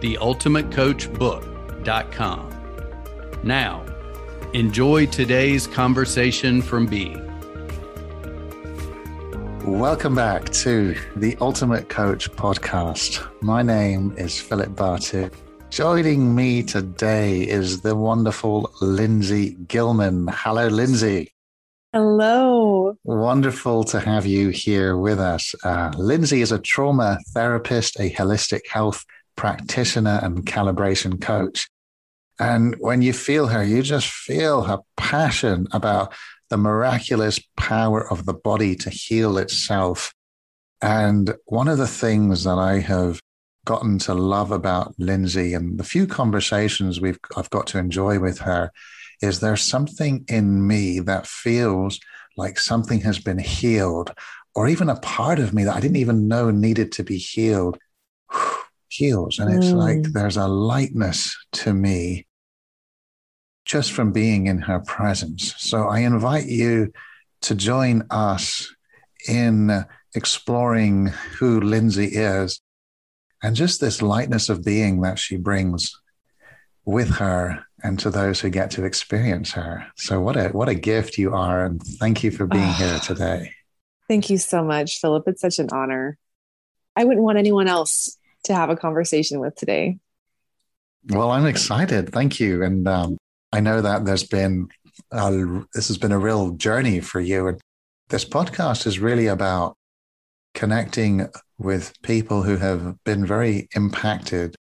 theultimatecoachbook.com. Now, enjoy today's conversation from B. Welcome back to the Ultimate Coach podcast. My name is Philippe Bartu. Joining me today is the wonderful Lindsay Gilman. Hello, Lindsay. Hello. Wonderful to have you here with us. Uh, Lindsay is a trauma therapist, a holistic health practitioner, and calibration coach. And when you feel her, you just feel her passion about the miraculous power of the body to heal itself. And one of the things that I have gotten to love about Lindsay and the few conversations we've I've got to enjoy with her is there's something in me that feels like something has been healed or even a part of me that I didn't even know needed to be healed heals and it's mm. like there's a lightness to me just from being in her presence. So I invite you to join us in exploring who Lindsay is and just this lightness of being that she brings with her and to those who get to experience her. So what a what a gift you are and thank you for being oh, here today. Thank you so much, Philippe. It's such an honor. I wouldn't want anyone else to have a conversation with today. Well, I'm excited. Thank you. And um, I know that there's been uh, this has been a real journey for you, and this podcast is really about connecting with people who have been very impacted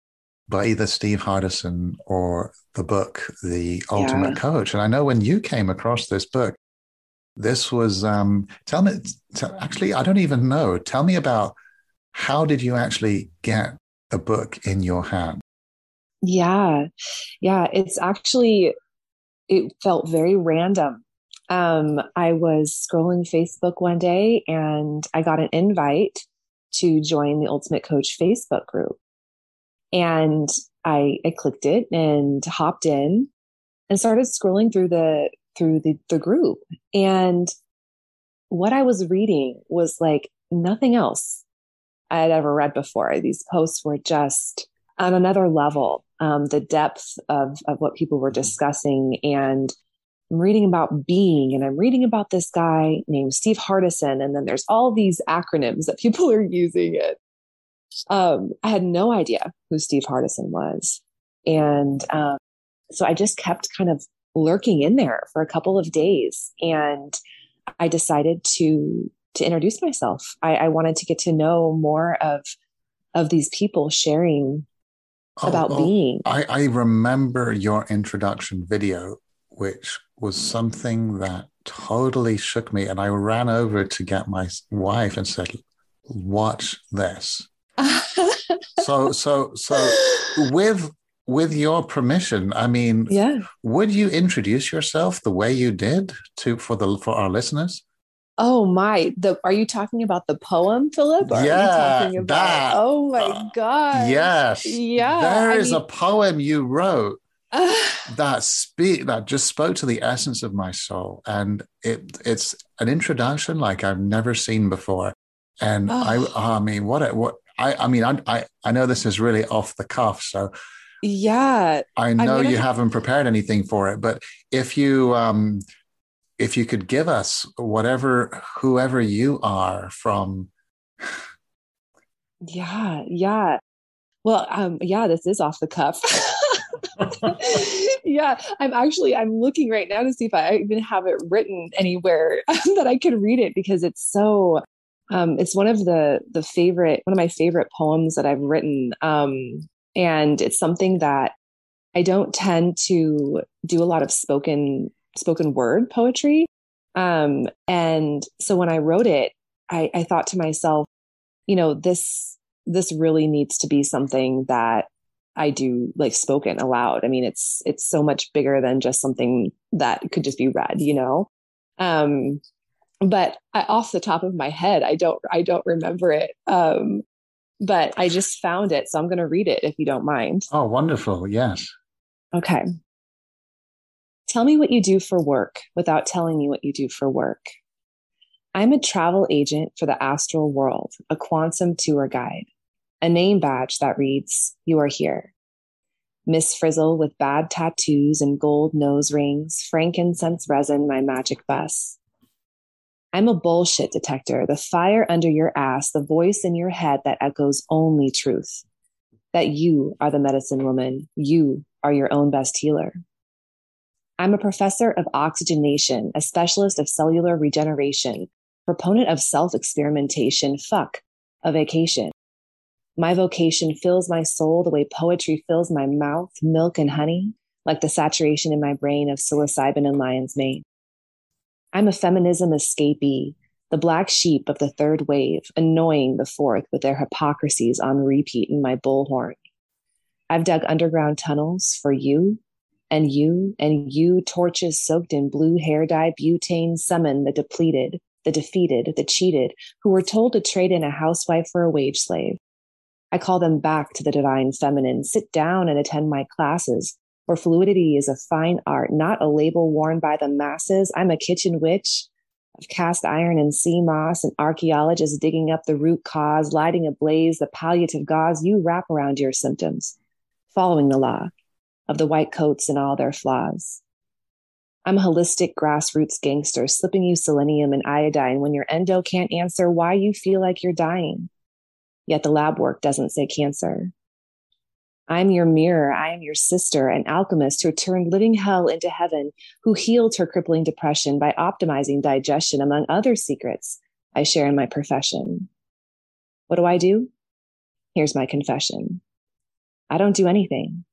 by either Steve Hardison or the book, The Ultimate yeah. Coach. And I know when you came across this book, this was um, tell me tell, actually I don't even know. Tell me about how did you actually get a book in your hand? Yeah. Yeah. It's actually, it felt very random. Um, I was scrolling Facebook one day and I got an invite to join the Ultimate Coach Facebook group. And I, I clicked it and hopped in and started scrolling through the through the, the group. And what I was reading was like nothing else I had ever read before. These posts were just on another level. Um, the depth of, of what people were discussing. And I'm reading about being, and I'm reading about this guy named Steve Hardison. And then there's all these acronyms that people are using it. Um, I had no idea who Steve Hardison was. And um, so I just kept kind of lurking in there for a couple of days. And I decided to to introduce myself. I, I wanted to get to know more of of these people sharing oh, about oh, being. I, I remember your introduction video, which was something that totally shook me. And I ran over to get my wife and said, Watch this. so so so with with your permission, I mean, yeah. would you introduce yourself the way you did to for the for our listeners? Oh my! The are you talking about the poem, Philippe? Or yeah, about, that. Oh my uh, god! Yes, yeah. There I is mean, a poem you wrote uh, that speak that just spoke to the essence of my soul, and it it's an introduction like I've never seen before. And oh. I, I mean, what a, what I, I mean, I, I, I know this is really off the cuff, so yeah, I know you haven't prepared anything for it, but if you um if you could give us whatever whoever you are from yeah yeah. Well um yeah this is off the cuff. Yeah i'm actually i'm looking right now to see if i even have it written anywhere that i could read it because it's so um it's one of the the favorite one of my favorite poems that i've written. Um and it's something that i don't tend to do a lot of spoken spoken word poetry. Um, and so when I wrote it, I, I thought to myself, you know, this this really needs to be something that I do like spoken aloud. I mean, it's it's so much bigger than just something that could just be read, you know. Um, but I, off the top of my head, I don't I don't remember it. Um, but I just found it, so I'm going to read it if you don't mind. Oh, wonderful! Yes. Okay. Tell me what you do for work without telling me what you do for work. I'm a travel agent for the astral world, a quantum tour guide, a name badge that reads, You are here. Miss Frizzle with bad tattoos and gold nose rings, frankincense resin, my magic bus. I'm a bullshit detector, the fire under your ass, the voice in your head that echoes only truth. That you are the medicine woman. You are your own best healer. I'm a professor of oxygenation, a specialist of cellular regeneration, proponent of self experimentation, fuck, a vacation. My vocation fills my soul the way poetry fills my mouth, milk and honey, like the saturation in my brain of psilocybin and lion's mane. I'm a feminism escapee, the black sheep of the third wave, annoying the fourth with their hypocrisies on repeat in my bullhorn. I've dug underground tunnels for you and you and you torches soaked in blue hair dye butane summon the depleted, the defeated, the cheated, who were told to trade in a housewife for a wage slave. I call them back to the divine feminine. Sit down and attend my classes, where fluidity is a fine art, not a label worn by the masses. I'm a kitchen witch of cast iron and sea moss, an archaeologist digging up the root cause, lighting ablaze the palliative gauze you wrap around your symptoms, following the law of the white coats and all their flaws. I'm a holistic grassroots gangster, slipping you selenium and iodine when your endo can't answer why you feel like you're dying. Yet the lab work doesn't say cancer. I'm your mirror. I am your sister, an alchemist who turned living hell into heaven, who healed her crippling depression by optimizing digestion, among other secrets I share in my profession. What do I do? Here's my confession I don't do anything.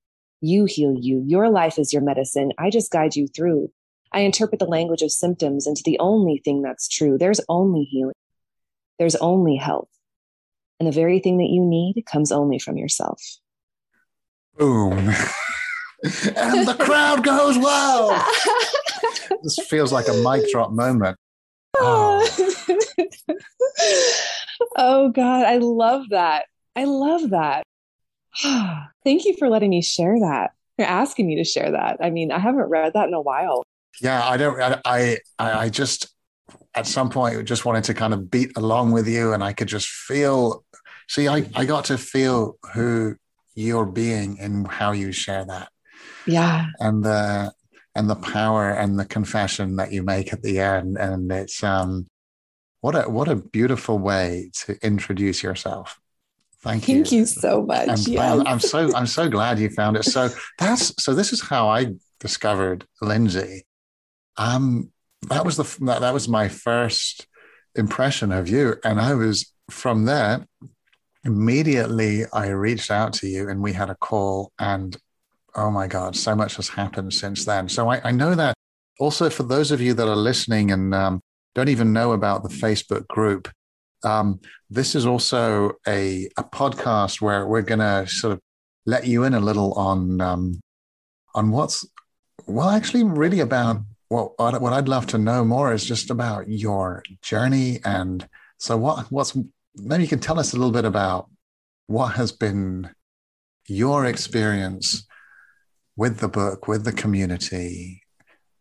You heal you. Your life is your medicine. I just guide you through. I interpret the language of symptoms into the only thing that's true. There's only healing. There's only health. And the very thing that you need comes only from yourself. Boom. and the crowd goes, wow. this feels like a mic drop moment. Oh. oh, God. I love that. I love that. Thank you for letting me share that. You're asking me to share that. I mean, I haven't read that in a while. Yeah, I don't. I I, I just at some point just wanted to kind of beat along with you, and I could just feel. See, I I got to feel who you're being and how you share that. Yeah, and the and the power and the confession that you make at the end, and it's um, what a what a beautiful way to introduce yourself. Thank you. Thank you so much. And yes. I'm so I'm so glad you found it. So that's so this is how I discovered Lindsay. Um that was the that, that was my first impression of you. And I was from there, immediately I reached out to you and we had a call and oh my God, so much has happened since then. So I, I know that also for those of you that are listening and um, don't even know about the Facebook group, um, this is also a, a podcast where we're going to sort of let you in a little on um, on what's well, actually, really about what what I'd love to know more is just about your journey and so what what's maybe you can tell us a little bit about what has been your experience with the book, with the community,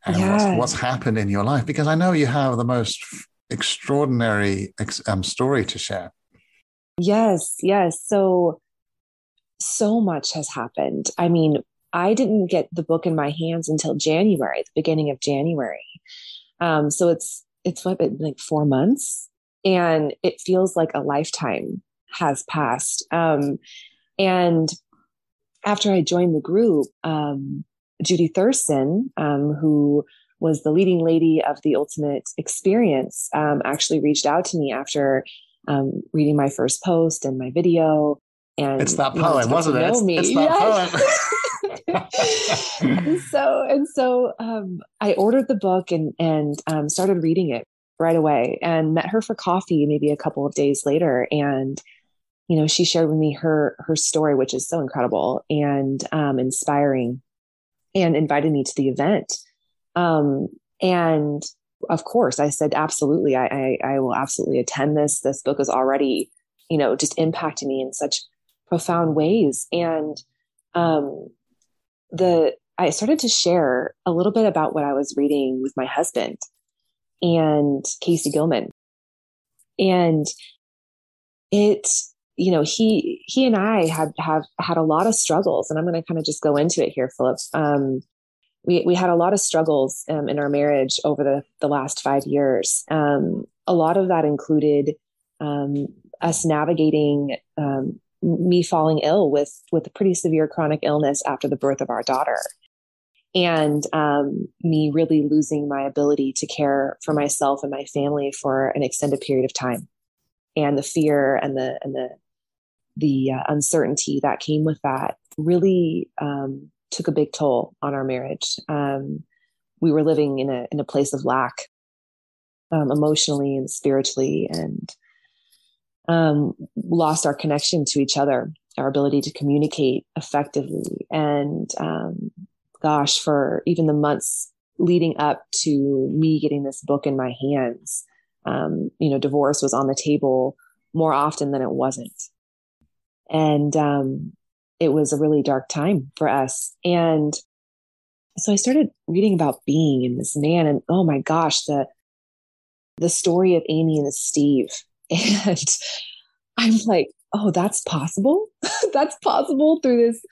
and what's, what's happened in your life because I know you have the most extraordinary um, story to share. Yes, yes. So, so much has happened. I mean, I didn't get the book in my hands until January, the beginning of January. Um, so it's it's what like four months, and it feels like a lifetime has passed. Um, and after I joined the group, um, Judy Thurston, um, who was the leading lady of the ultimate experience um, actually reached out to me after um, reading my first post and my video and it's that poem wasn't it it's, it's, that yes. poem and so and so um, i ordered the book and and um, started reading it right away and met her for coffee maybe a couple of days later and you know, she shared with me her her story, which is so incredible and um, inspiring, and invited me to the event. Um, and of course, I said absolutely. I, I, I will absolutely attend this. This book is already, you know, just impacting me in such profound ways. And um, the I started to share a little bit about what I was reading with my husband and Casey Gilman. And it, you know, he he and I had have had a lot of struggles, and I'm going to kind of just go into it here, Philippe. Um, we we had a lot of struggles um, in our marriage over the the last five years. Um, a lot of that included um, us navigating um, me falling ill with with a pretty severe chronic illness after the birth of our daughter and um, me really losing my ability to care for myself and my family for an extended period of time and the fear and the and the the uh, uncertainty that came with that really um, took a big toll on our marriage um, we were living in a in a place of lack um, emotionally and spiritually and um, lost our connection to each other, our ability to communicate effectively. And um, gosh, for even the months leading up to me getting this book in my hands, um, you know, divorce was on the table more often than it wasn't. And um, it was a really dark time for us. And so I started reading about being and this man, and oh my gosh, the the story of Amy and Steve And I'm like, oh, that's possible. that's possible through this,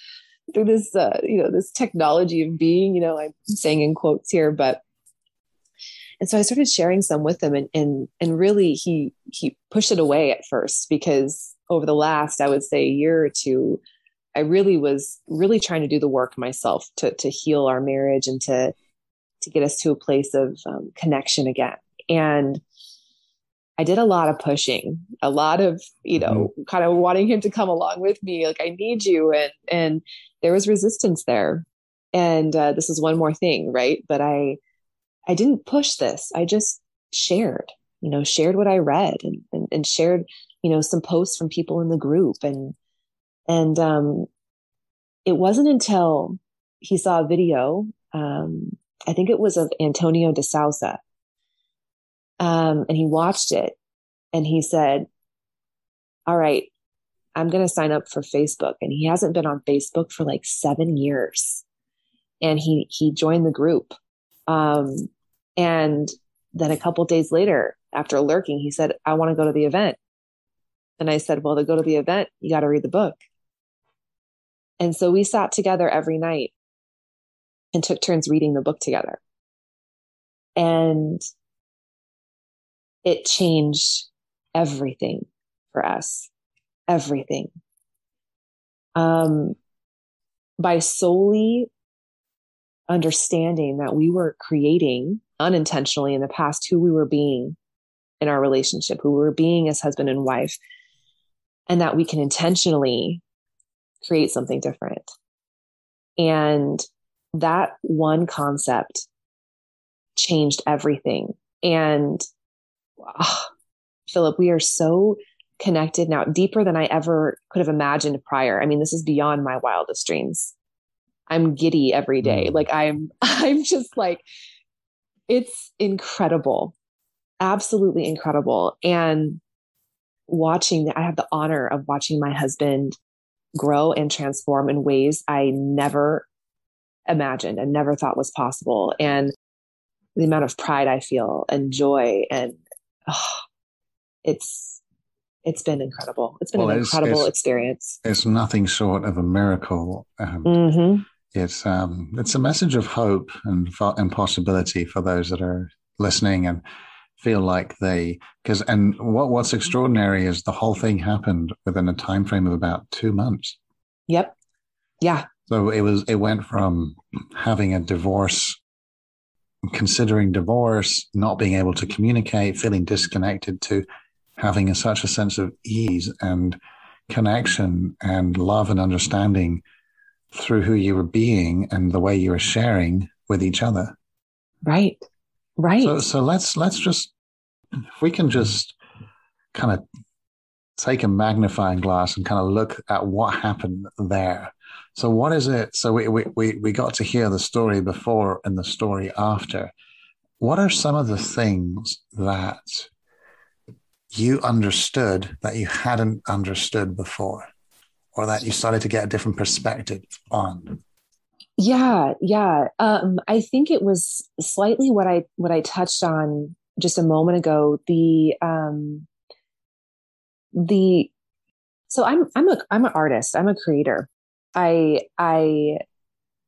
through this, uh, you know, this technology of being, you know, I'm saying in quotes here, but, and so I started sharing some with him and, and, and really he, he pushed it away at first because over the last, I would say year or two, I really was really trying to do the work myself to, to heal our marriage and to, to get us to a place of um, connection again. And I did a lot of pushing, a lot of, you know, mm-hmm. kind of wanting him to come along with me. Like, I need you. And, and there was resistance there. And uh, this is one more thing, right? But I, I didn't push this. I just shared, you know, shared what I read and, and, and shared, you know, some posts from people in the group. And, and, um, it wasn't until he saw a video, um, I think it was of Antonio de Souza, um, and he watched it and he said, All right, I'm going to sign up for Facebook. And he hasn't been on Facebook for like seven years. And he, he joined the group. Um, and then a couple days later, after lurking, he said, I want to go to the event. And I said, Well, to go to the event, you got to read the book. And so we sat together every night and took turns reading the book together. And it changed everything for us. Everything. Um, by solely understanding that we were creating unintentionally in the past who we were being in our relationship, who we were being as husband and wife, and that we can intentionally create something different. And that one concept changed everything. And oh, Philip, we are so connected now, deeper than I ever could have imagined prior. I mean, this is beyond my wildest dreams. I'm giddy every day. Mm. Like I'm, I'm just like, it's incredible, absolutely incredible. And watching, I have the honor of watching my husband grow and transform in ways I never imagined and never thought was possible. And the amount of pride I feel and joy and oh, it's it's been incredible. It's been well, an incredible it's, experience. It's nothing short of a miracle. Um, mm-hmm. It's um, it's a message of hope and and possibility for those that are listening and feel like they because and what what's mm-hmm. extraordinary is the whole thing happened within a time frame of about two months. Yep. Yeah. So it was it went from having a divorce considering divorce, not being able to communicate, feeling disconnected to having a, such a sense of ease and connection and love and understanding through who you were being and the way you were sharing with each other. Right. Right. So, so let's, let's just, if we can just kind of take a magnifying glass and kind of look at what happened there. So what is it? So we, we, we got to hear the story before and the story after. What are some of the things that you understood that you hadn't understood before or that you started to get a different perspective on? Yeah, yeah. Um, I think it was slightly what I what I touched on just a moment ago. The um, the so I'm I'm a I'm an artist. I'm a creator. I I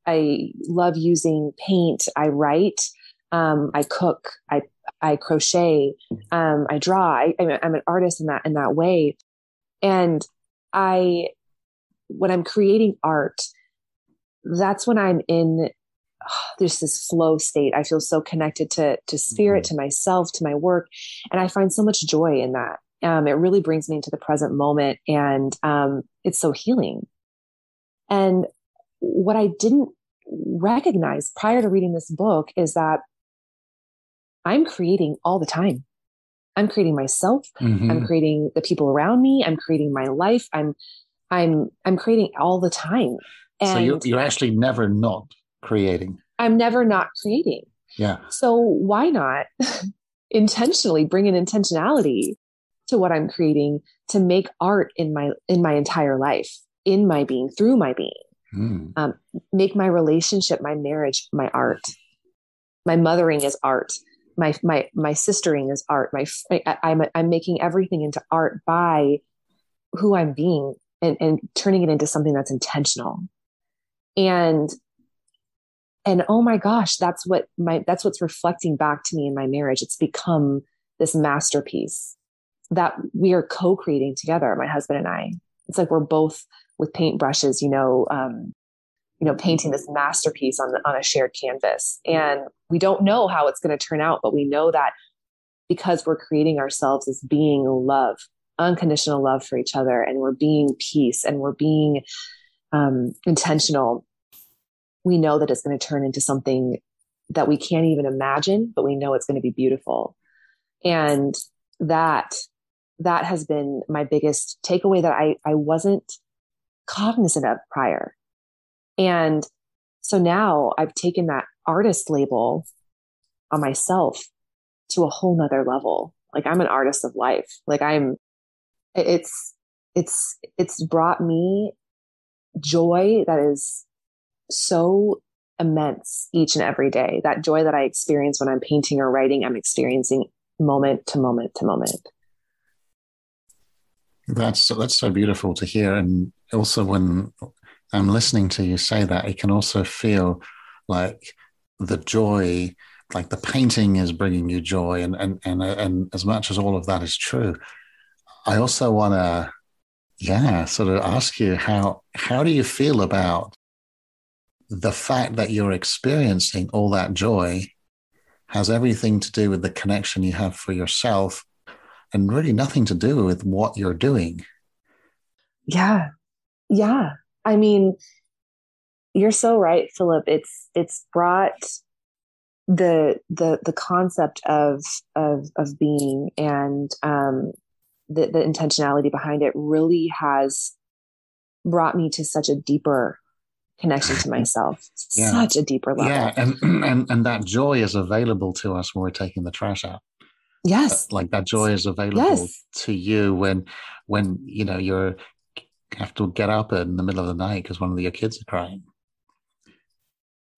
I love using paint. I write. Um, I cook. I I crochet. Um, I draw. I, I'm an artist in that in that way. And I, when I'm creating art, that's when I'm in. Oh, there's this flow state. I feel so connected to to spirit, mm-hmm. to myself, to my work, and I find so much joy in that. Um, it really brings me into the present moment, and um, it's so healing. And what I didn't recognize prior to reading this book is that I'm creating all the time. I'm creating myself. Mm-hmm. I'm creating the people around me. I'm creating my life. I'm, I'm, I'm creating all the time. And so you're, you're actually never not creating. I'm never not creating. Yeah. So why not intentionally bring an intentionality to what I'm creating to make art in my in my entire life, in my being, through my being. Mm. Um, make my relationship, my marriage, my art. My mothering is art my my my sistering is art my I, I'm I'm making everything into art by who I'm being and and turning it into something that's intentional and and oh my gosh that's what my that's what's reflecting back to me in my marriage it's become this masterpiece that we are co-creating together my husband and i it's like we're both with paintbrushes you know um, you know, painting this masterpiece on, on a shared canvas. And we don't know how it's going to turn out, but we know that because we're creating ourselves as being love, unconditional love for each other, and we're being peace and we're being um, intentional, we know that it's going to turn into something that we can't even imagine, but we know it's going to be beautiful. And that that has been my biggest takeaway that I, I wasn't cognizant of prior and so now I've taken that artist label on myself to a whole nother level. Like I'm an artist of life. Like I'm, it's, it's, it's brought me joy that is so immense each and every day. That joy that I experience when I'm painting or writing, I'm experiencing moment to moment to moment. That's that's so beautiful to hear, and also when I'm listening to you say that, it can also feel like the joy, like the painting is bringing you joy, and and and and as much as all of that is true, I also want to, yeah, sort of ask you how how do you feel about the fact that you're experiencing all that joy has everything to do with the connection you have for yourself and really nothing to do with what you're doing. Yeah. Yeah. I mean, you're so right, Philippe. It's it's brought the the the concept of of of being and um, the the intentionality behind it really has brought me to such a deeper connection to myself yeah. such a deeper level yeah and, and and that joy is available to us when we're taking the trash out yes uh, like that joy is available yes. to you when when you know you're have to get up in the middle of the night because one of your kids are crying.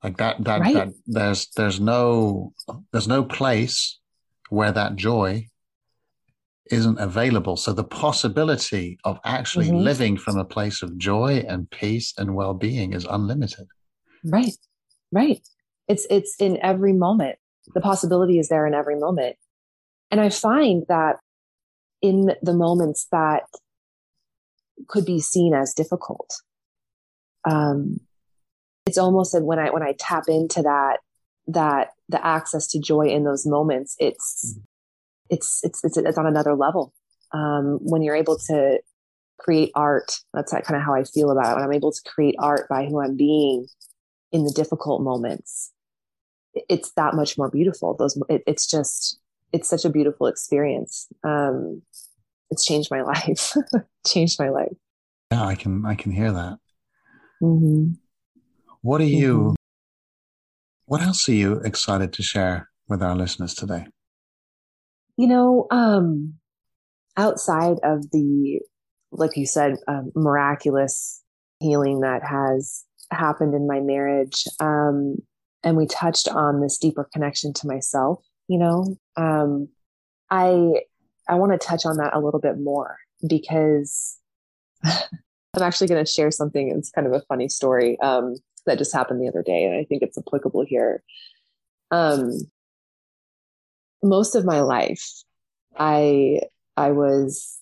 Like that, that, right. that there's, there's no, there's no place where that joy isn't available. So the possibility of actually mm-hmm. living from a place of joy and peace and well-being is unlimited. Right. Right. It's, it's in every moment. The possibility is there in every moment. And I find that in the moments that could be seen as difficult. Um, it's almost when I when I tap into that that the access to joy in those moments, it's mm-hmm. It's it's it's, it's on another level. Um, when you're able to create art, that's that kind of how I feel about it. When I'm able to create art by who I'm being in the difficult moments, it's that much more beautiful. Those it, it's just it's such a beautiful experience. Um, it's changed my life. changed my life. Yeah, I can I can hear that. Mm-hmm. What are you? Mm-hmm. What else are you excited to share with our listeners today? You know, um, outside of the, like you said, um, miraculous healing that has happened in my marriage, um, and we touched on this deeper connection to myself. You know, um, I I want to touch on that a little bit more because I'm actually going to share something. It's kind of a funny story um, that just happened the other day, and I think it's applicable here. Um, most of my life, I I was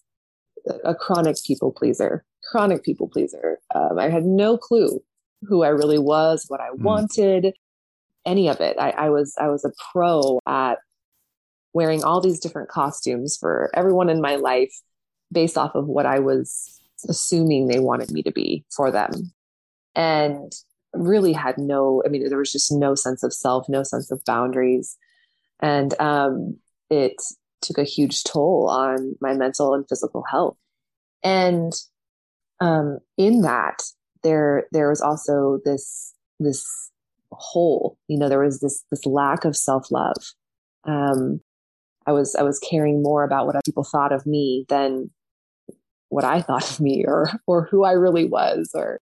a chronic people pleaser. Chronic people pleaser. Um, I had no clue who I really was, what I mm. wanted, any of it. I, I was I was a pro at wearing all these different costumes for everyone in my life based off of what I was assuming they wanted me to be for them. And really had no, I mean, there was just no sense of self, no sense of boundaries. And um, it took a huge toll on my mental and physical health. And um, in that, there there was also this this hole. You know, there was this this lack of self love. Um, I was I was caring more about what other people thought of me than what I thought of me or or who I really was or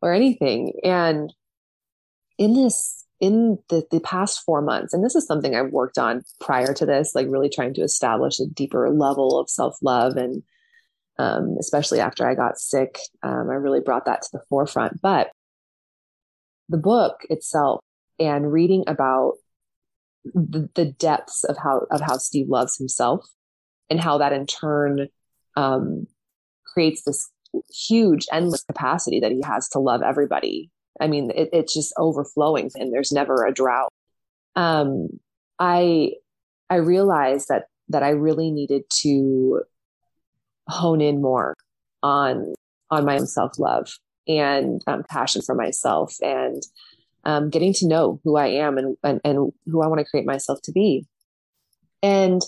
or anything. And in this in the, the past four months, and this is something I've worked on prior to this, like really trying to establish a deeper level of self love. And um, especially after I got sick, um, I really brought that to the forefront. But the book itself and reading about the, the depths of how of how Steve loves himself and how that in turn um, creates this huge endless capacity that he has to love everybody i mean it, it's just overflowing and there's never a drought. Um, i i realized that that i really needed to hone in more on on my own self-love and um, passion for myself and um, getting to know who i am and, and, and who i want to create myself to be. And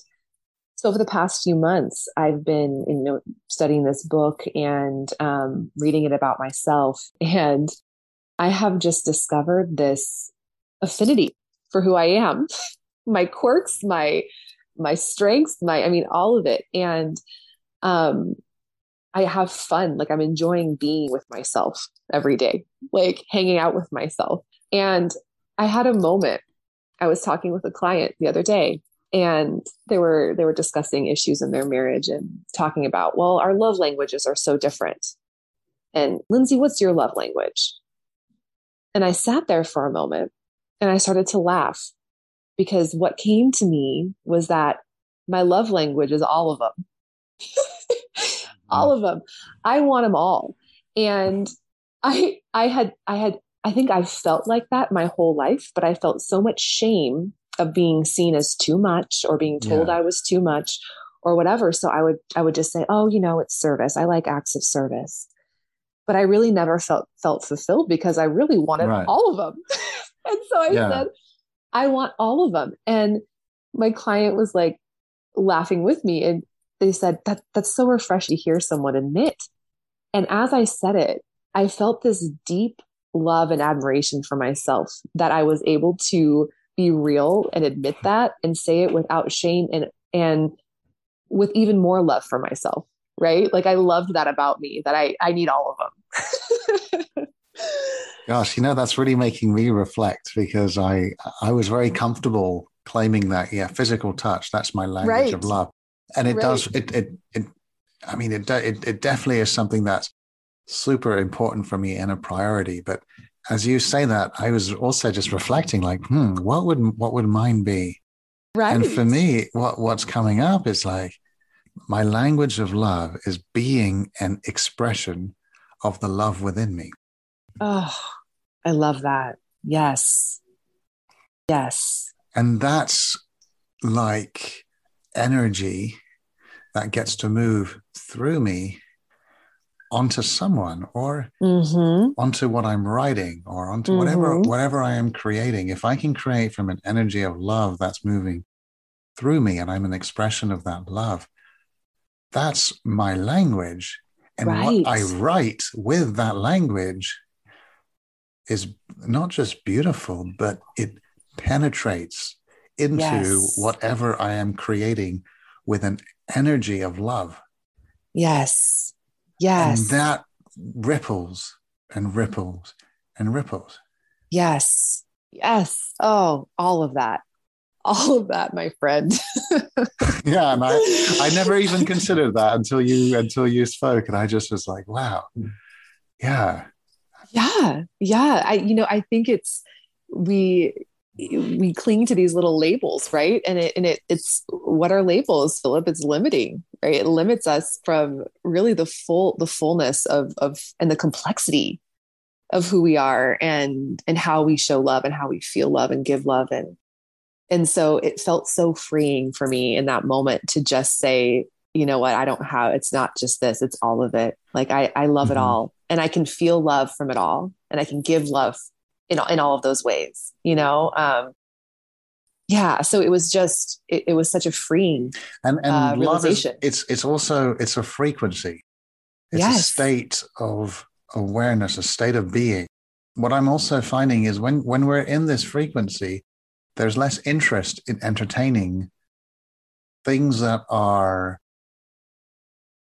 so over the past few months, I've been you know studying this book and um, reading it about myself, and I have just discovered this affinity for who I am, my quirks, my my strengths, my I mean all of it, and um, I have fun. Like I'm enjoying being with myself every day, like hanging out with myself. And I had a moment. I was talking with a client the other day and they were they were discussing issues in their marriage and talking about well our love languages are so different and lindsay what's your love language and i sat there for a moment and i started to laugh because what came to me was that my love language is all of them all mm-hmm. of them i want them all and i i had i had i think i felt like that my whole life but i felt so much shame of being seen as too much or being told yeah. I was too much or whatever. So I would I would just say, "Oh, you know, it's service. I like acts of service." But I really never felt felt fulfilled because I really wanted right. all of them. and so I yeah. said, "I want all of them." And my client was like laughing with me and they said, "That that's so refreshing to hear someone admit." And as I said it, I felt this deep love and admiration for myself that I was able to be real and admit hmm. that and say it without shame and and with even more love for myself right like i loved that about me that i i need all of them gosh you know that's really making me reflect because i i was very comfortable claiming that yeah physical touch that's my language right. of love and it right. does it, it it i mean it, it it definitely is something that's super important for me and a priority but as you say that, I was also just reflecting, like, hmm, what would what would mine be? Right. And for me, what what's coming up is like my language of love is being an expression of the love within me. Oh, I love that. Yes. Yes. And that's like energy that gets to move through me onto someone or mm-hmm. onto what I'm writing or onto mm-hmm. whatever whatever I am creating. If I can create from an energy of love that's moving through me and I'm an expression of that love, that's my language. And right. what I write with that language is not just beautiful, but it penetrates into yes. whatever I am creating with an energy of love. Yes. Yes. And that ripples and ripples and ripples. Yes. Yes. Oh, all of that. All of that, my friend. yeah, and I, I never even considered that until you until you spoke, and I just was like, wow, yeah, yeah, yeah. I, you know, I think it's we we cling to these little labels, right? And it and it it's what are labels, Philippe? It's limiting, right? It limits us from really the full the fullness of of and the complexity of who we are and and how we show love and how we feel love and give love and and so it felt so freeing for me in that moment to just say you know what i don't have it's not just this it's all of it like i i love mm-hmm. it all and i can feel love from it all and i can give love in, in all of those ways you know um yeah so it was just it, it was such a freeing and and uh, realization. Is, it's it's also it's a frequency it's yes. a state of awareness, a state of being. What I'm also finding is when, when we're in this frequency, there's less interest in entertaining things that are,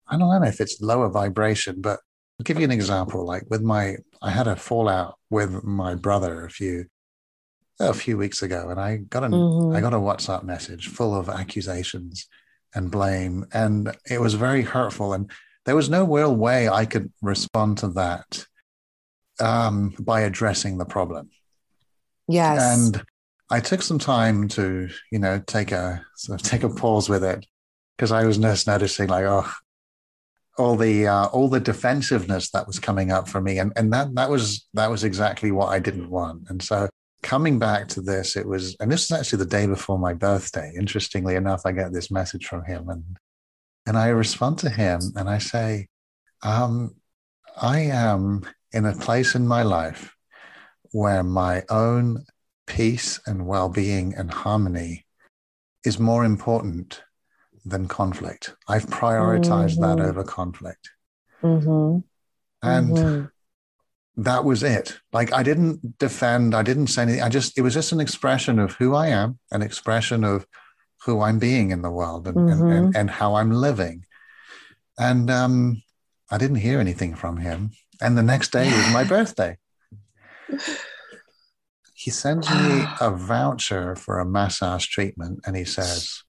I don't know if it's lower vibration, but I'll give you an example. Like with my, I had a fallout with my brother a few, a few weeks ago, and I got an, mm-hmm. I got a WhatsApp message full of accusations and blame, and it was very hurtful. And there was no real way I could respond to that um, by addressing the problem. Yes. And I took some time to, you know, take a sort of take a pause with it because I was just noticing like, oh, all the uh, all the defensiveness that was coming up for me, and and that that was that was exactly what I didn't want. And so coming back to this, it was, and this is actually the day before my birthday. Interestingly enough, I get this message from him, and and I respond to him and I say, um, I am in a place in my life where my own peace and well being and harmony is more important than conflict. I've prioritized mm-hmm. that over conflict. Mm-hmm. And mm-hmm. that was it. Like I didn't defend, I didn't say anything. I just, it was just an expression of who I am, an expression of who I'm being in the world and, mm-hmm. and, and, and, how I'm living. And um, I didn't hear anything from him. And the next day was my birthday. He sends me a voucher for a massage treatment and he says,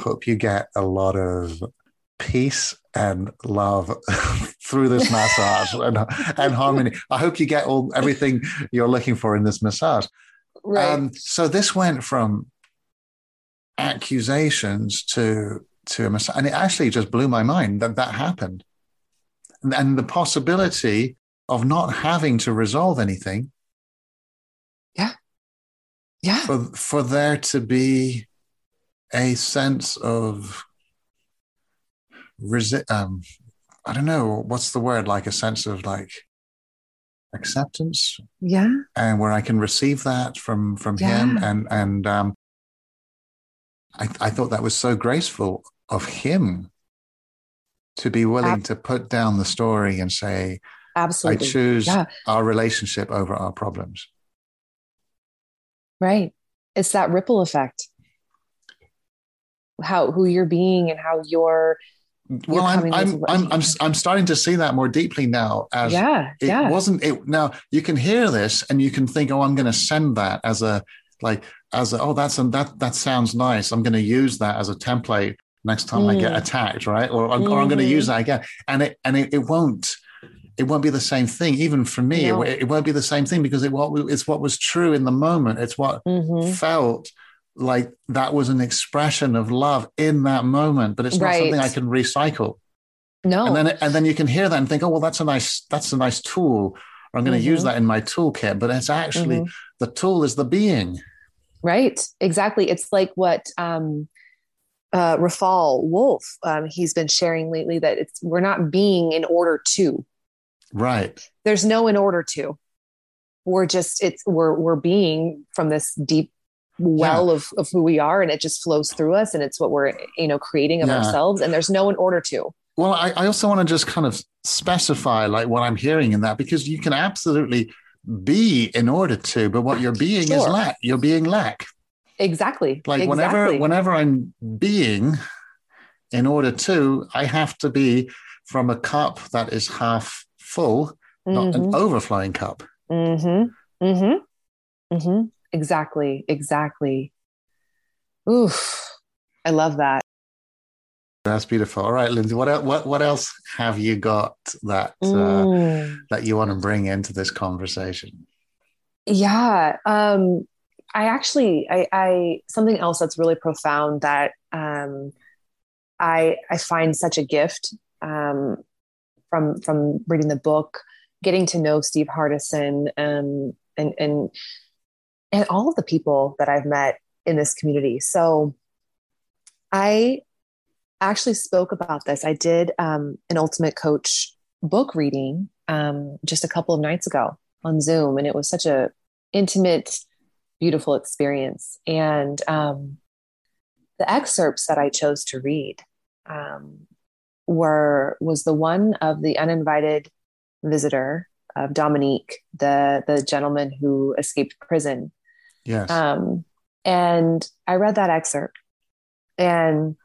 Hope you get a lot of peace and love through this massage and, and harmony. I hope you get all everything you're looking for in this massage. Right. Um, so this went from accusations to to a massage, And it actually just blew my mind that that happened. And, and the possibility of not having to resolve anything. Yeah. Yeah. For, for there to be a sense of resi- um, I don't know, what's the word? Like a sense of like acceptance. Yeah. And where I can receive that from from yeah. him and and um I, I thought that was so graceful of him to be willing Ab- to put down the story and say, Absolutely. I choose yeah. our relationship over our problems. Right. It's that ripple effect. How who you're being and how you're well, I'm I'm, I'm I'm I'm starting to see that more deeply now. As yeah, it yeah. wasn't it. Now you can hear this and you can think, oh, I'm going to send that as a like as a, oh that's a, that that sounds nice. I'm going to use that as a template next time mm. I get mm. attacked, right? Or, mm-hmm. or I'm going to use that again, and it and it, it won't it won't be the same thing. Even for me, it, it, won't be the same thing because it what it's what was true in the moment. It's what mm-hmm. felt like that was an expression of love in that moment, but it's not right. something I can recycle. No, and then and then you can hear that and think, oh well, that's a nice that's a nice tool. I'm going to mm-hmm. use that in my toolkit, but it's actually mm-hmm. the tool is the being. Right. Exactly. It's like what um, uh, Rafal Wolf, um, he's been sharing lately that it's we're not being in order to. Right. There's no in order to. We're just it's we're we're being from this deep well yeah. of, of who we are and it just flows through us and it's what we're you know creating of yeah. ourselves and there's no in order to well I, I also want to just kind of specify like what i'm hearing in that because you can absolutely be in order to but what you're being sure. is lack you're being lack exactly like exactly. whenever whenever i'm being in order to i have to be from a cup that is half full not mm-hmm. an overflowing cup. Mm-hmm. Mm-hmm. Mm-hmm. Exactly. Exactly. Oof. I love that. That's beautiful. All right lindsay what else, what, what else have you got that uh, mm. that you want to bring into this conversation? Yeah um I actually, I, I something else that's really profound that um, I I find such a gift um, from from reading the book, getting to know Steve Hardison, um, and and and all of the people that I've met in this community. So, I actually spoke about this. I did um, an Ultimate Coach book reading um, just a couple of nights ago on Zoom, and it was such a intimate beautiful experience. And um, the excerpts that I chose to read um, were was the one of the uninvited visitor of Dominique, the the gentleman who escaped prison. Yes. Um, and I read that excerpt, and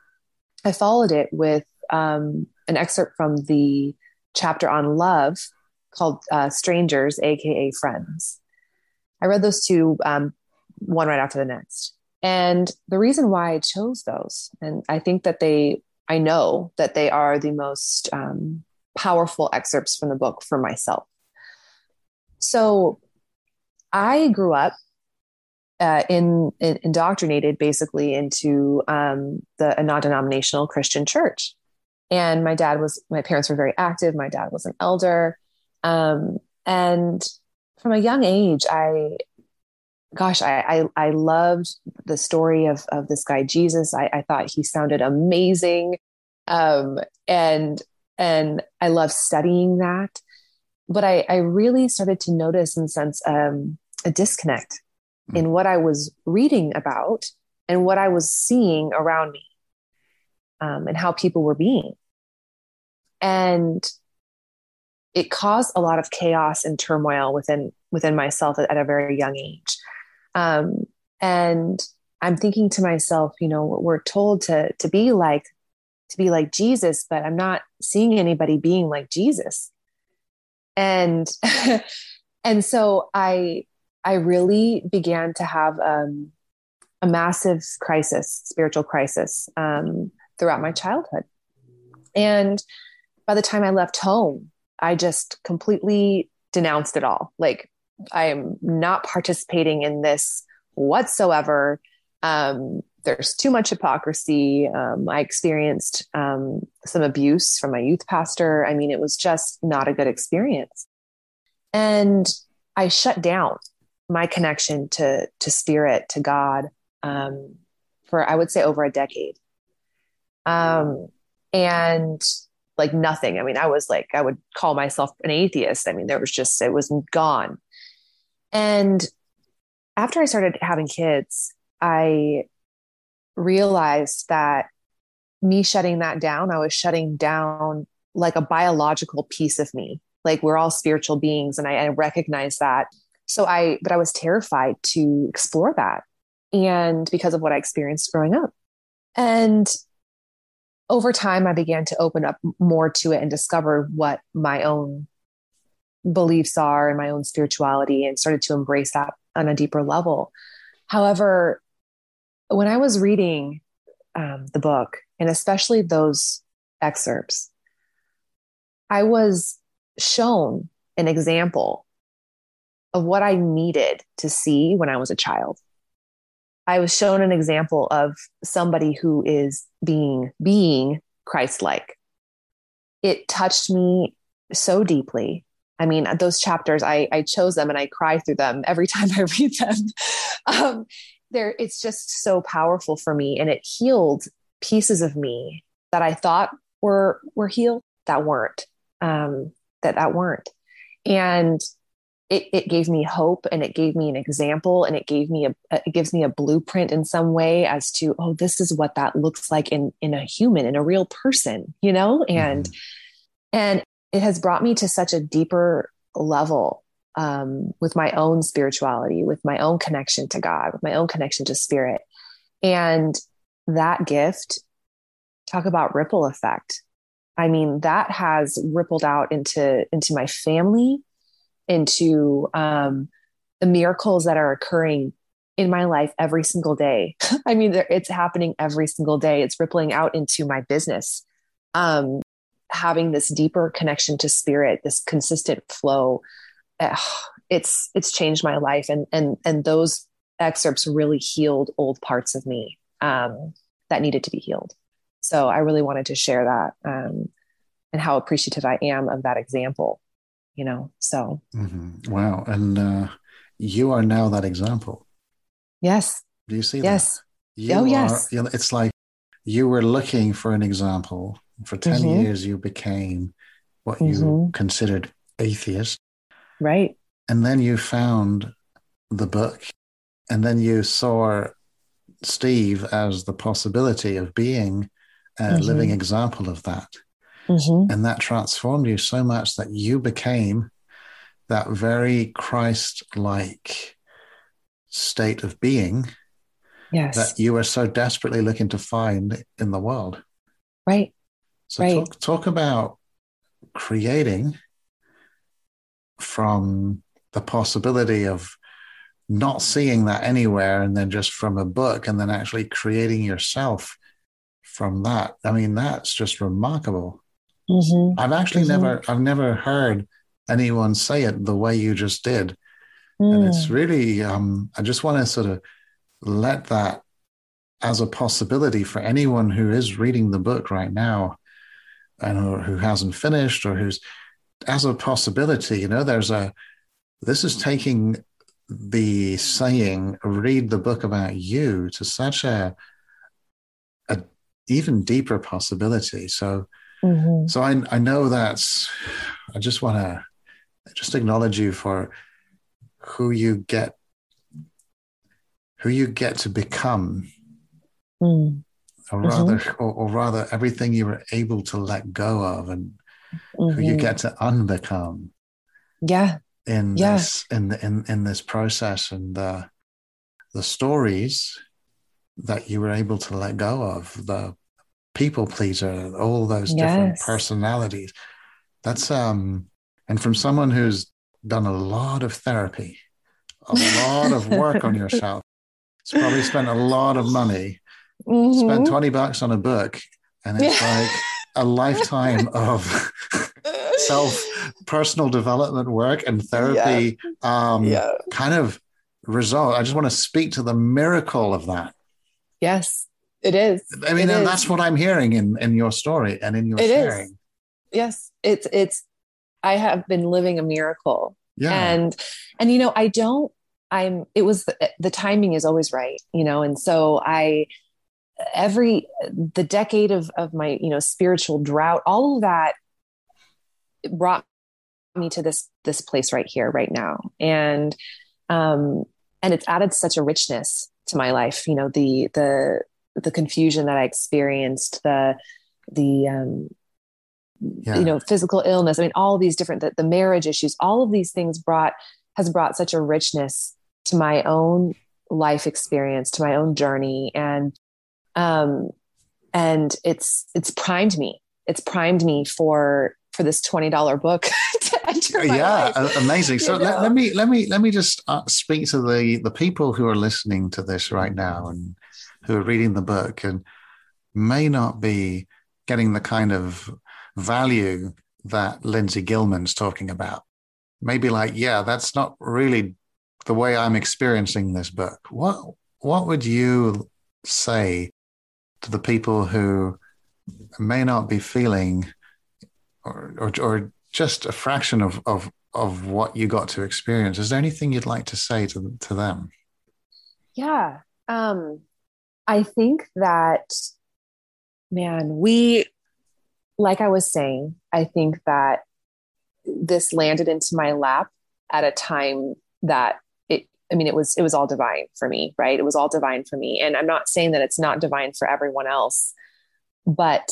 I followed it with um, an excerpt from the chapter on love called uh, "Strangers, aka Friends." I read those two um, one right after the next. And the reason why I chose those, and I think that they, I know that they are the most um, powerful excerpts from the book for myself. So I grew up uh, in, in, indoctrinated basically into um, the a non-denominational Christian church, and my dad was my parents were very active. My dad was an elder, um, and from a young age, I gosh, I, I, I loved the story of of this guy Jesus. I, I thought he sounded amazing, um, and and I love studying that. But I, I really started to notice and sense um, a disconnect mm. in what I was reading about and what I was seeing around me, um, and how people were being, and it caused a lot of chaos and turmoil within within myself at, at a very young age um, and I'm thinking to myself, you know, we're told to to be like to be like Jesus, but I'm not seeing anybody being like Jesus. And and so I I really began to have um, a massive crisis, spiritual crisis, um, throughout my childhood. And by the time I left home, I just completely denounced it all. Like I am not participating in this whatsoever. Um, there's too much hypocrisy. Um, I experienced um, some abuse from my youth pastor. I mean, it was just not a good experience. And I shut down my connection to, to spirit, to God, um, for I would say over a decade. Um, and like nothing. I mean, I was like, I would call myself an atheist. I mean, there was just, it was gone. And after I started having kids, I realized that me shutting that down, I was shutting down like a biological piece of me. Like we're all spiritual beings, and I, I recognize that. So I, but I was terrified to explore that. And because of what I experienced growing up. And over time, I began to open up more to it and discover what my own beliefs are and my own spirituality and started to embrace that on a deeper level. However, when I was reading um, the book, and especially those excerpts, I was shown an example of what I needed to see when I was a child. I was shown an example of somebody who is being being Christ-like. It touched me so deeply I mean, those chapters, I, I chose them and I cry through them every time I read them. um, there, it's just so powerful for me, and it healed pieces of me that I thought were were healed that weren't, um, that that weren't, and it, it gave me hope and it gave me an example and it gave me a it gives me a blueprint in some way as to oh this is what that looks like in in a human in a real person you know and mm-hmm. and it has brought me to such a deeper level um, with my own spirituality with my own connection to god with my own connection to spirit and that gift talk about ripple effect i mean that has rippled out into into my family into um, the miracles that are occurring in my life every single day. I mean, it's happening every single day. It's rippling out into my business. Um, having this deeper connection to spirit, this consistent flow, uh, it's it's changed my life, and and and those excerpts really healed old parts of me um, that needed to be healed. So I really wanted to share that um, and how appreciative I am of that example you know so. Mm-hmm. wow. And uh, you are now that example. Yes. Do you see that? yes you oh yes. you know, it's like you were looking for an example for 10 mm-hmm. years you became what you mm-hmm. considered atheist right and then you found the book and then you saw steve as the possibility of being a mm-hmm. living example of that Mm-hmm. And that transformed you so much that you became that very Christ like state of being yes. that you were so desperately looking to find in the world. Right. So right. Talk, talk about creating from the possibility of not seeing that anywhere and then just from a book and then actually creating yourself from that. I mean, that's just remarkable. Mm-hmm. I've actually mm-hmm. never I've never heard anyone say it the way you just did. Mm. And it's mm. really um, I just want to sort of let that as a possibility for anyone who is reading the book right now and who hasn't finished or who's as a possibility, you know, there's a this is taking the saying read the book about you to such a a even deeper possibility. So Mm-hmm. So I, I know that's, I just want to just acknowledge you for who you get, who you get to become, mm. Or mm-hmm. rather, or, or, rather, everything you were able to let go of, and mm-hmm. who you mm-hmm. get to unbecome. Yeah. In yeah. this, in the, in in this process, and the the stories that you were able to let go of, the people pleaser, all those different yes. personalities. That's um, and from someone who's done a lot of therapy, a lot of work on yourself. It's probably spent a lot of money, mm-hmm. spent 20 bucks on a book, and it's like a lifetime of self personal development work and therapy yeah. Um, yeah. kind of result. I just want to speak to the miracle of that. Yes. It is. I mean, and that's what I'm hearing in in your story and in your it sharing. Is. Yes, it's it's. I have been living a miracle. Yeah. And and you know, I don't. I'm. It was the, the timing is always right. You know, and so I every the decade of of my you know spiritual drought all of that brought me to this this place right here right now and um and it's added such a richness to my life you know the the the confusion that I experienced, the the um, yeah. you know physical illness. I mean, all these different the, the marriage issues. All of these things brought has brought such a richness to my own life experience, to my own journey, and um, and it's it's primed me. It's primed me for for this twenty dollar book yeah, life. amazing. So let, let, me let me let me just uh, speak to the the people who are listening to this right now and who are reading the book and may not be getting the kind of value that Lindsay Gilman's talking about. Maybe like, yeah, that's not really the way I'm experiencing this book. What what would you say to the people who may not be feeling or, or, or just a fraction of, of, of what you got to experience? Is there anything you'd like to say to, to them? Yeah. Um, I think that, man, we, like I was saying, I think that this landed into my lap at a time that i mean it was it was all divine for me right? It was all divine for me. And i'm not saying that it's not divine for everyone else but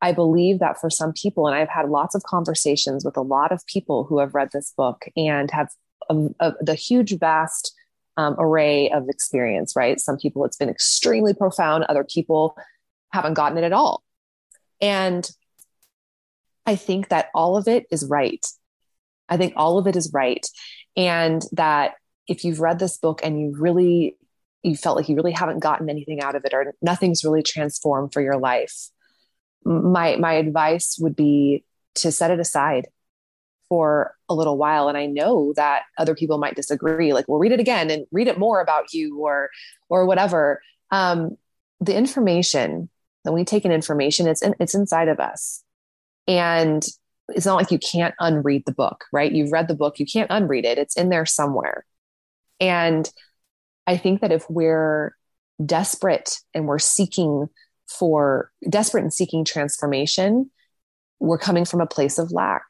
i believe that for some people and i've had lots of conversations with a lot of people who have read this book and have a, a, the huge vast um, array of experience right? Some people it's been extremely profound. Other people haven't gotten it at all. And I think that all of it is right. I think all of it is right. And that if you've read this book and you really, you felt like you really haven't gotten anything out of it or nothing's really transformed for your life, my, my advice would be to set it aside for a little while. And I know that other people might disagree, like, well, read it again and read it more about you or, or whatever. Um, the information, when we take in information, it's, in, it's inside of us. And it's not like you can't unread the book, right? You've read the book, you can't unread it. It's in there somewhere. And I think that if we're desperate and we're seeking for desperate and seeking transformation, we're coming from a place of lack.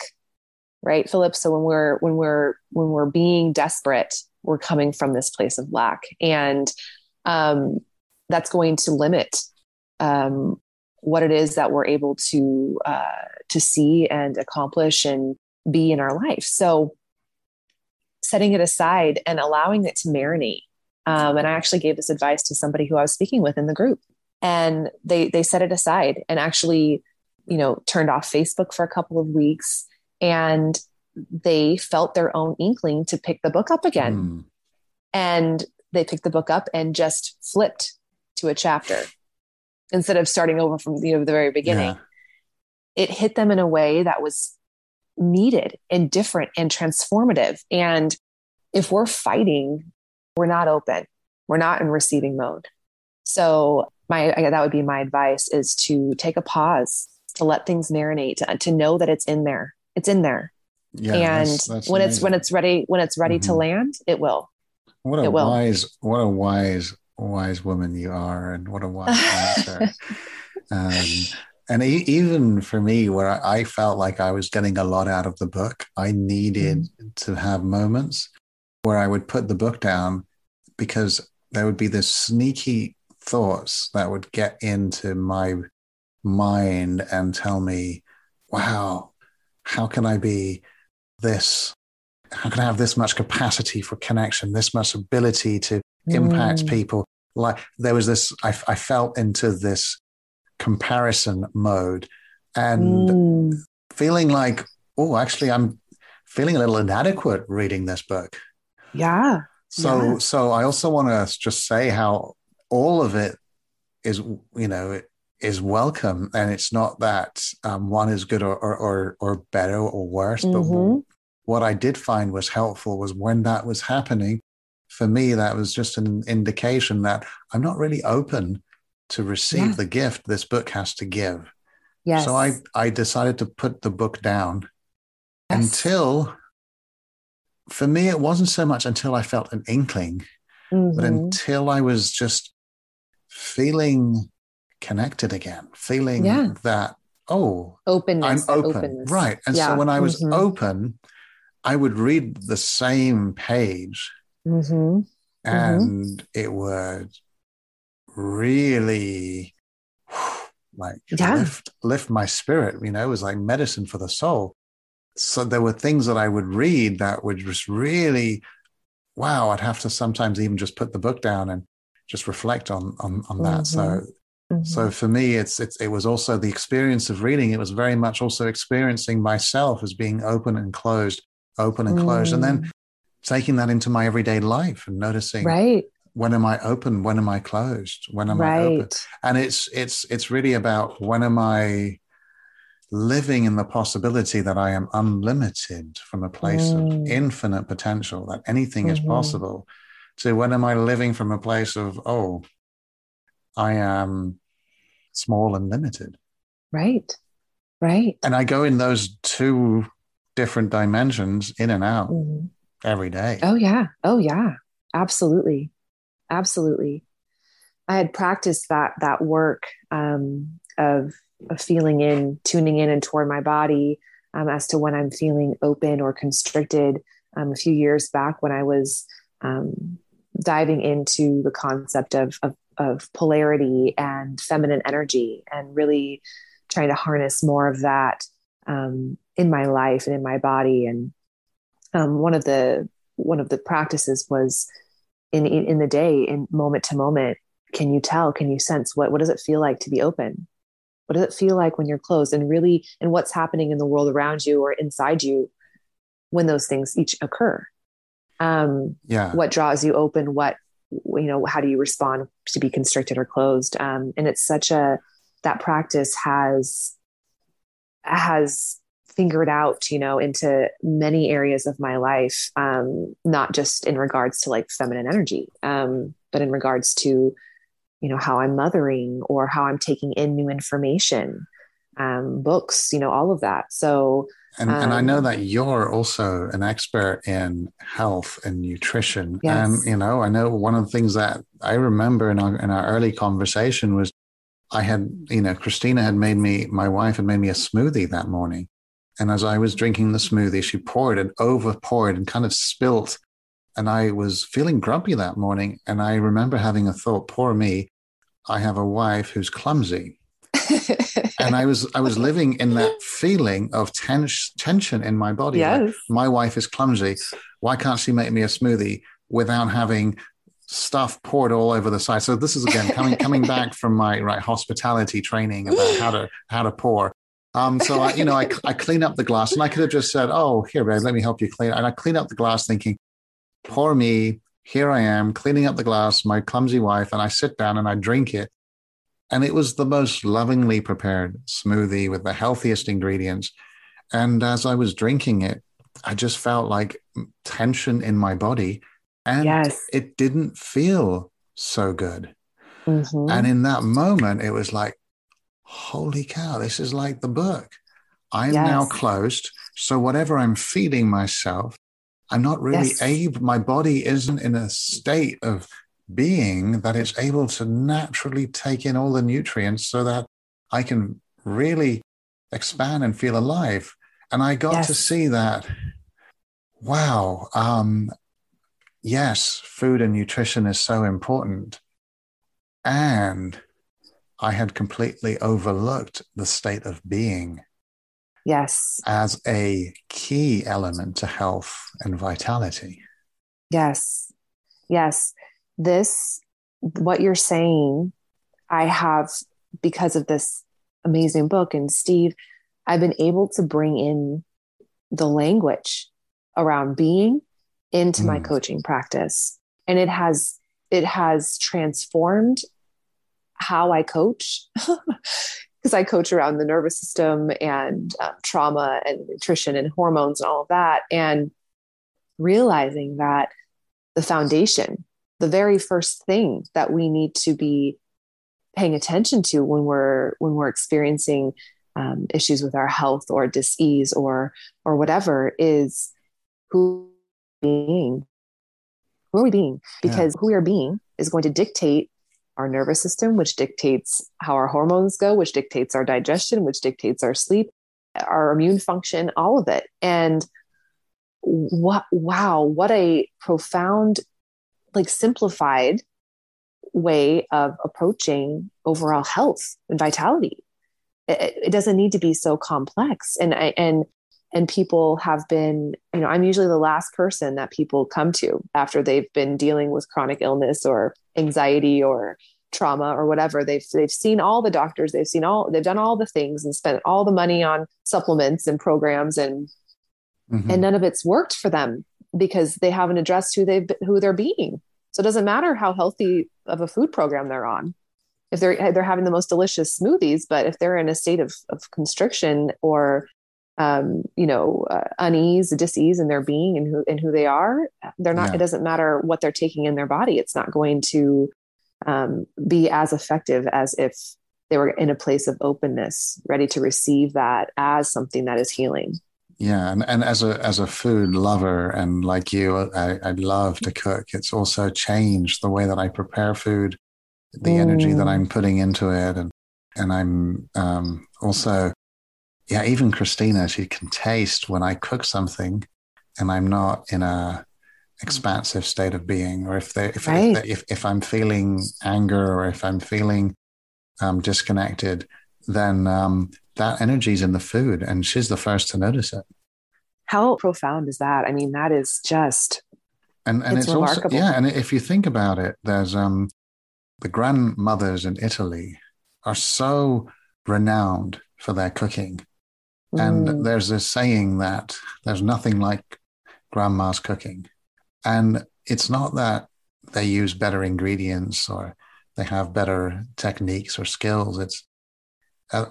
Right, Philip? So when we're when we're when we're being desperate, we're coming from this place of lack. And um, that's going to limit um, what it is that we're able to uh, to see and accomplish and be in our life. So setting it aside and allowing it to marinate. Um, and I actually gave this advice to somebody who I was speaking with in the group, and they they set it aside and actually, you know, turned off Facebook for a couple of weeks, and they felt their own inkling to pick the book up again, mm. and they picked the book up and just flipped to a chapter instead of starting over from you know the very beginning. Yeah. It hit them in a way that was needed and different and transformative. And if we're fighting, we're not open. We're not in receiving mode. So my that would be my advice is to take a pause, to let things marinate, to, to know that it's in there. It's in there. Yeah, and that's, that's when amazing. it's when it's ready when it's ready mm-hmm. to land, it will. What a wise what a wise wise woman you are, and what a wise answer. um, and e- even for me, where I, felt like I was getting a lot out of the book, I needed mm. to have moments where I would put the book down because there would be this sneaky thoughts that would get into my mind and tell me, wow, how can I be this? How can I have this much capacity for connection, this much ability to impact mm. people? Like there was this I, I felt into this comparison mode and mm. feeling like oh actually i'm feeling a little inadequate reading this book yeah so yeah. so i also want to just say how all of it is you know is welcome and it's not that um, one is good or, or or, or better or worse mm-hmm. but what i did find was helpful was when that was happening for me, that was just an indication that I'm not really open to receive yeah. the gift this book has to give. Yes. So I, I decided to put the book down yes. until, for me, it wasn't so much until I felt an inkling, mm-hmm. but until I was just feeling connected again, feeling yeah. that, oh, openness. I'm open. Openness. Right. And yeah. so when I was mm-hmm. open, I would read the same page Mm-hmm. And mm-hmm. it would really like yeah. lift lift my spirit. You know, it was like medicine for the soul. So there were things that I would read that would just really, wow, I'd have to sometimes even just put the book down and just reflect on on, on that. Mm-hmm. So Mm-hmm. So for me, it's, it's it was also the experience of reading. It was very much also experiencing myself as being open and closed, open and closed, mm. and then mm taking that into my everyday life and noticing right. when am i open when am i closed when am right. i open? And it's it's it's really about when am i living in the possibility that i am unlimited from a place mm. of infinite potential that anything mm-hmm. is possible to when am i living from a place of oh i am small and limited. Right. Right. And i go in those two different dimensions in and out. Mm-hmm every day. Oh, yeah. Oh, yeah. Absolutely. Absolutely. I had practiced that, that work um, of, of feeling in, tuning in and toward my body um, as to when I'm feeling open or constricted. Um, a few years back, when I was um, diving into the concept of, of, of polarity and feminine energy, and really trying to harness more of that um, in my life and in my body. And um, one of the one of the practices was in in the day, in moment to moment. Can you tell? Can you sense what what does it feel like to be open? What does it feel like when you're closed? And really, and what's happening in the world around you or inside you when those things each occur? Um, yeah. What draws you open? What you know? How do you respond to be constricted or closed? Um, and it's such a that practice has has fingered out, you know, into many areas of my life, um, not just in regards to like feminine energy, um, but in regards to you know how i'm mothering or how i'm taking in new information um, books you know all of that. So and, and i know um, that you're also an expert in health and nutrition. Yes. and you know i know one of the things that i remember in our, in our early conversation was i had you know christina had made me my wife had made me a smoothie that morning and as i was drinking the smoothie she poured and over poured and kind of spilt and I was feeling grumpy that morning. And I remember having a thought, poor me, I have a wife who's clumsy. and I was I was living in that feeling of tens- tension in my body. Yes. Like, my wife is clumsy. Why can't she make me a smoothie without having stuff poured all over the side? So this is again coming coming back from my right hospitality training about how to how to pour. Um, so I, you know, I, I clean up the glass, and I could have just said, "Oh, here, babe, let me help you clean." And I clean up the glass, thinking, poor me. Here I am cleaning up the glass, my clumsy wife, and I sit down and I drink it. And it was the most lovingly prepared smoothie with the healthiest ingredients. And as I was drinking it, I just felt like tension in my body. And yes. it didn't feel so good. Mm-hmm. And in that moment, it was like, holy cow, this is like the book. I'm yes. now closed. So whatever I'm feeding myself, I'm not really yes. able, my body isn't in a state of being that it's able to naturally take in all the nutrients so that I can really expand and feel alive. And I got yes. to see that, wow, um, yes, food and nutrition is so important. And I had completely overlooked the state of being Yes. As a key element to health and vitality. Yes. Yes. This, what you're saying, I have, because of this amazing book and Steve, I've been able to bring in the language around being into mm. my coaching practice. And it has, it has transformed how I coach because I coach around the nervous system and um, trauma and nutrition and hormones and all of that. And realizing that the foundation, the very first thing that we need to be paying attention to when we're when we're experiencing um, issues with our health or disease or or whatever is who being who are we being because yeah. who we are being is going to dictate our nervous system, which dictates how our hormones go, which dictates our digestion, which dictates our sleep, our immune function, all of it. And what, wow, what a profound, like simplified way of approaching overall health and vitality. It, it doesn't need to be so complex. And I, and and people have been you know i'm usually the last person that people come to after they've been dealing with chronic illness or anxiety or trauma or whatever. They've they've seen all the doctors. They've seen all they've done all the things and spent all the money on supplements and programs and mm-hmm. and none of it's worked for them because they haven't addressed who they've who they're being. So it doesn't matter how healthy of a food program they're on. If they're they're having the most delicious smoothies but if they're in a state of, of constriction or um, you know, uh, unease, disease in their being and who and who they are. They're not. Yeah. It doesn't matter what they're taking in their body. It's not going to um, be as effective as if they were in a place of openness, ready to receive that as something that is healing. Yeah, and, and as a as a food lover and like you, I, I love to cook. It's also changed the way that I prepare food, the mm. energy that mm. I'm putting into it, and and I'm um, also yeah, even Christina, she can taste when I cook something and I'm not in a expansive state of being, or if they, if, right. if, if, if, I'm feeling anger or if I'm feeling um, disconnected, then um, that energy's in the food, and she's the first to notice it. How profound is that? I mean, that is just and and it's, it's remarkable. also yeah, and if you think about it, there's um the grandmothers in Italy are so renowned for their cooking. And mm. there's this saying that there's nothing like grandma's cooking. And it's not that they use better ingredients or they have better techniques or skills. It's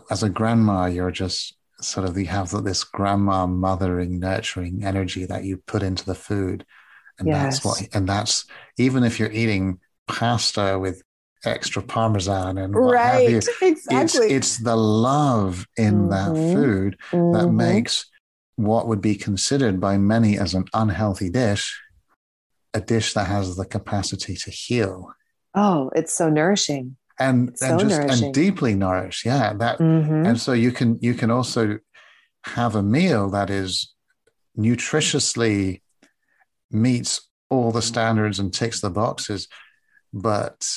as a grandma, you're just sort of you have this grandma mothering, nurturing energy that you put into the food. And yes. that's what, and that's even if you're eating pasta with extra parmesan and what right, have you. Exactly. It's, it's the love in mm-hmm. that food mm-hmm. that makes what would be considered by many as an unhealthy dish a dish that has the capacity to heal. Oh, it's so nourishing. And, so and just nourishing. and deeply nourished. Yeah. That mm-hmm. and so you can you can also have a meal that is nutritiously meets all the standards and ticks the boxes, but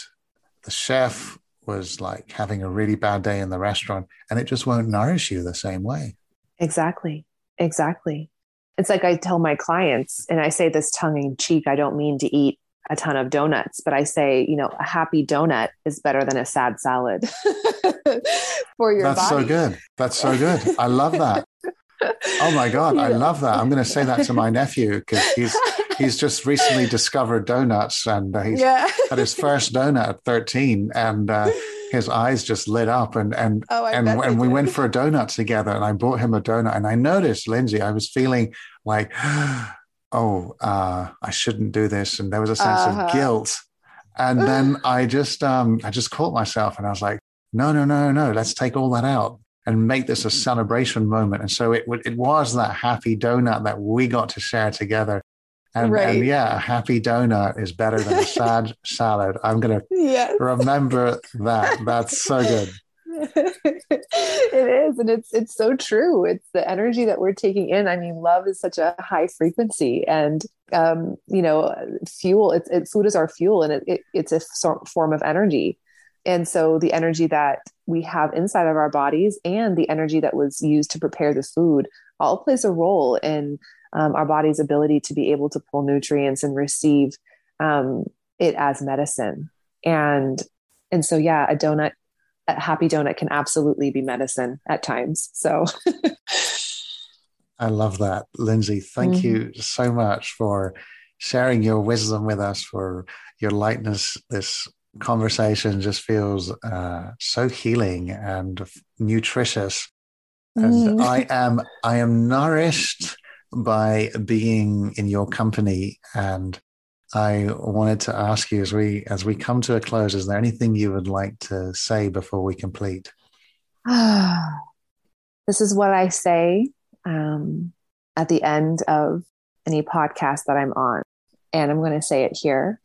the chef was like having a really bad day in the restaurant and it just won't nourish you the same way. Exactly. Exactly. It's like I tell my clients, and I say this tongue in cheek, I don't mean to eat a ton of donuts, but I say, you know, a happy donut is better than a sad salad for your That's body. so good. That's so good. I love that. Oh my God. I love that. I'm going to say that to my nephew because he's he's just recently discovered donuts and uh, he's yeah. had his first donut at 13 and uh, his eyes just lit up and and oh, and, and we went for a donut together and I bought him a donut and I noticed Lindsay I was feeling like oh uh, I shouldn't do this and there was a sense uh-huh. of guilt and then I just um I just caught myself and I was like no no no no let's take all that out and make this a celebration moment and so it it was that happy donut that we got to share together and, right. and, yeah, a happy donut is better than a sad salad. I'm going to yes. remember that. That's so good. it is and it's it's so true it's the energy that we're taking in i mean love is such a high frequency and um you know fuel it's it, food is our fuel and it, it, it's a form of energy and so the energy that we have inside of our bodies and the energy that was used to prepare the food all plays a role in um, our body's ability to be able to pull nutrients and receive um, it as medicine. And and so yeah, a donut, a happy donut can absolutely be medicine at times. So I love that, Lindsay. Thank mm-hmm. you so much for sharing your wisdom with us, for your lightness. This conversation just feels uh, so healing and nutritious. And mm. I am I am nourished by being in your company and I wanted to ask you as we as we come to a close, is there anything you would like to say before we complete? this is what I say um, at the end of any podcast that I'm on, and I'm going to say it here.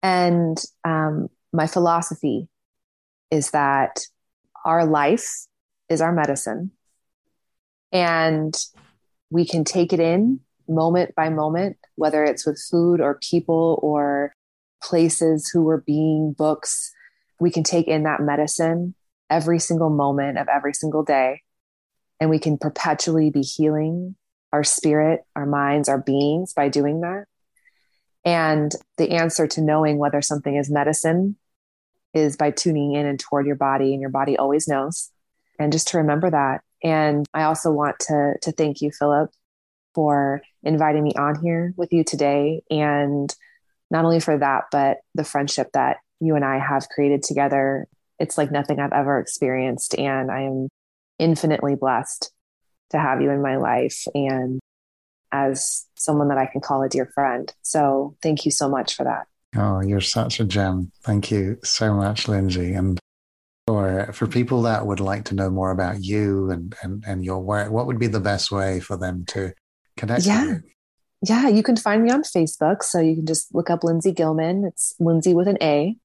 And um, my philosophy is that our life is our medicine, and we can take it in moment by moment, whether it's with food or people or places who are being books. We can take in that medicine every single moment of every single day. And we can perpetually be healing our spirit, our minds, our beings by doing that. And the answer to knowing whether something is medicine is by tuning in and toward your body, and your body always knows. And just to remember that and I also want to, to thank you, Philip, for inviting me on here with you today. And not only for that, but the friendship that you and I have created together. It's like nothing I've ever experienced. And I am infinitely blessed to have you in my life and as someone that I can call a dear friend. So thank you so much for that. Oh, you're such a gem. Thank you so much, Lindsay. And or for people that would like to know more about you and, and, and your work, what would be the best way for them to connect yeah. Yeah, you can find me on Facebook. So you can just look up Lindsay Gilman. It's Lindsay with an A.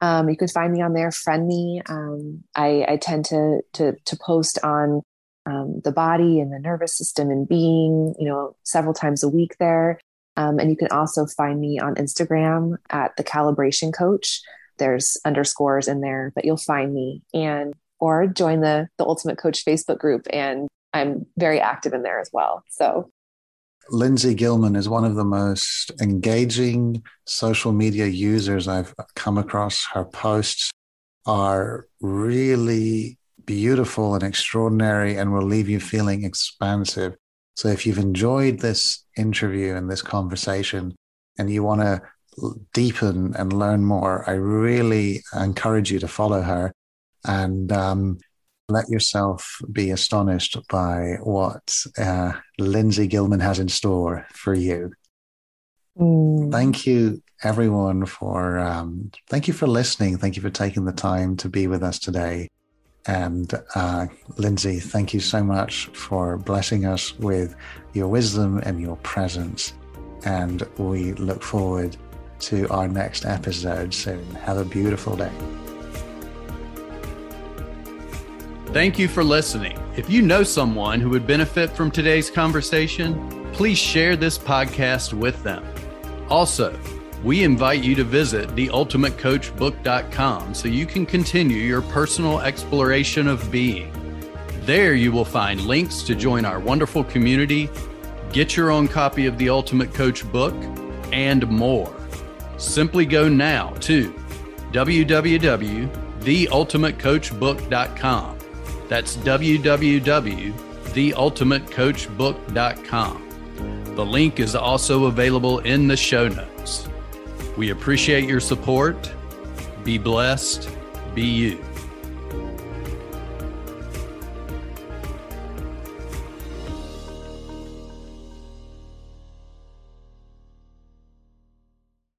Um, you can find me on there, friend me. Um, I, I tend to, to, to post on um, the body and the nervous system and being, you know, several times a week there. Um, and you can also find me on Instagram at the calibration coach. There's underscores in there, but you'll find me and or join the the Ultimate Coach Facebook group. And I'm very active in there as well. So Lindsay Gilman is one of the most engaging social media users I've come across. Her posts are really beautiful and extraordinary and will leave you feeling expansive. So if you've enjoyed this interview and this conversation and you want to deepen and learn more, I really encourage you to follow her and um, let yourself be astonished by what uh, Lindsay Gilman has in store for you. Mm. Thank you, everyone, for um, thank you for listening. Thank you for taking the time to be with us today. And uh, Lindsay, thank you so much for blessing us with your wisdom and your presence. And we look forward to our next episode soon. Have a beautiful day. Thank you for listening. If you know someone who would benefit from today's conversation, please share this podcast with them. Also, we invite you to visit theultimatecoachbook.com so you can continue your personal exploration of being. There you will find links to join our wonderful community, get your own copy of the Ultimate Coach book, and more. Simply go now to www.theultimatecoachbook.com that's www.theultimatecoachbook.com. The link is also available in the show notes. We appreciate your support. Be blessed. Be you.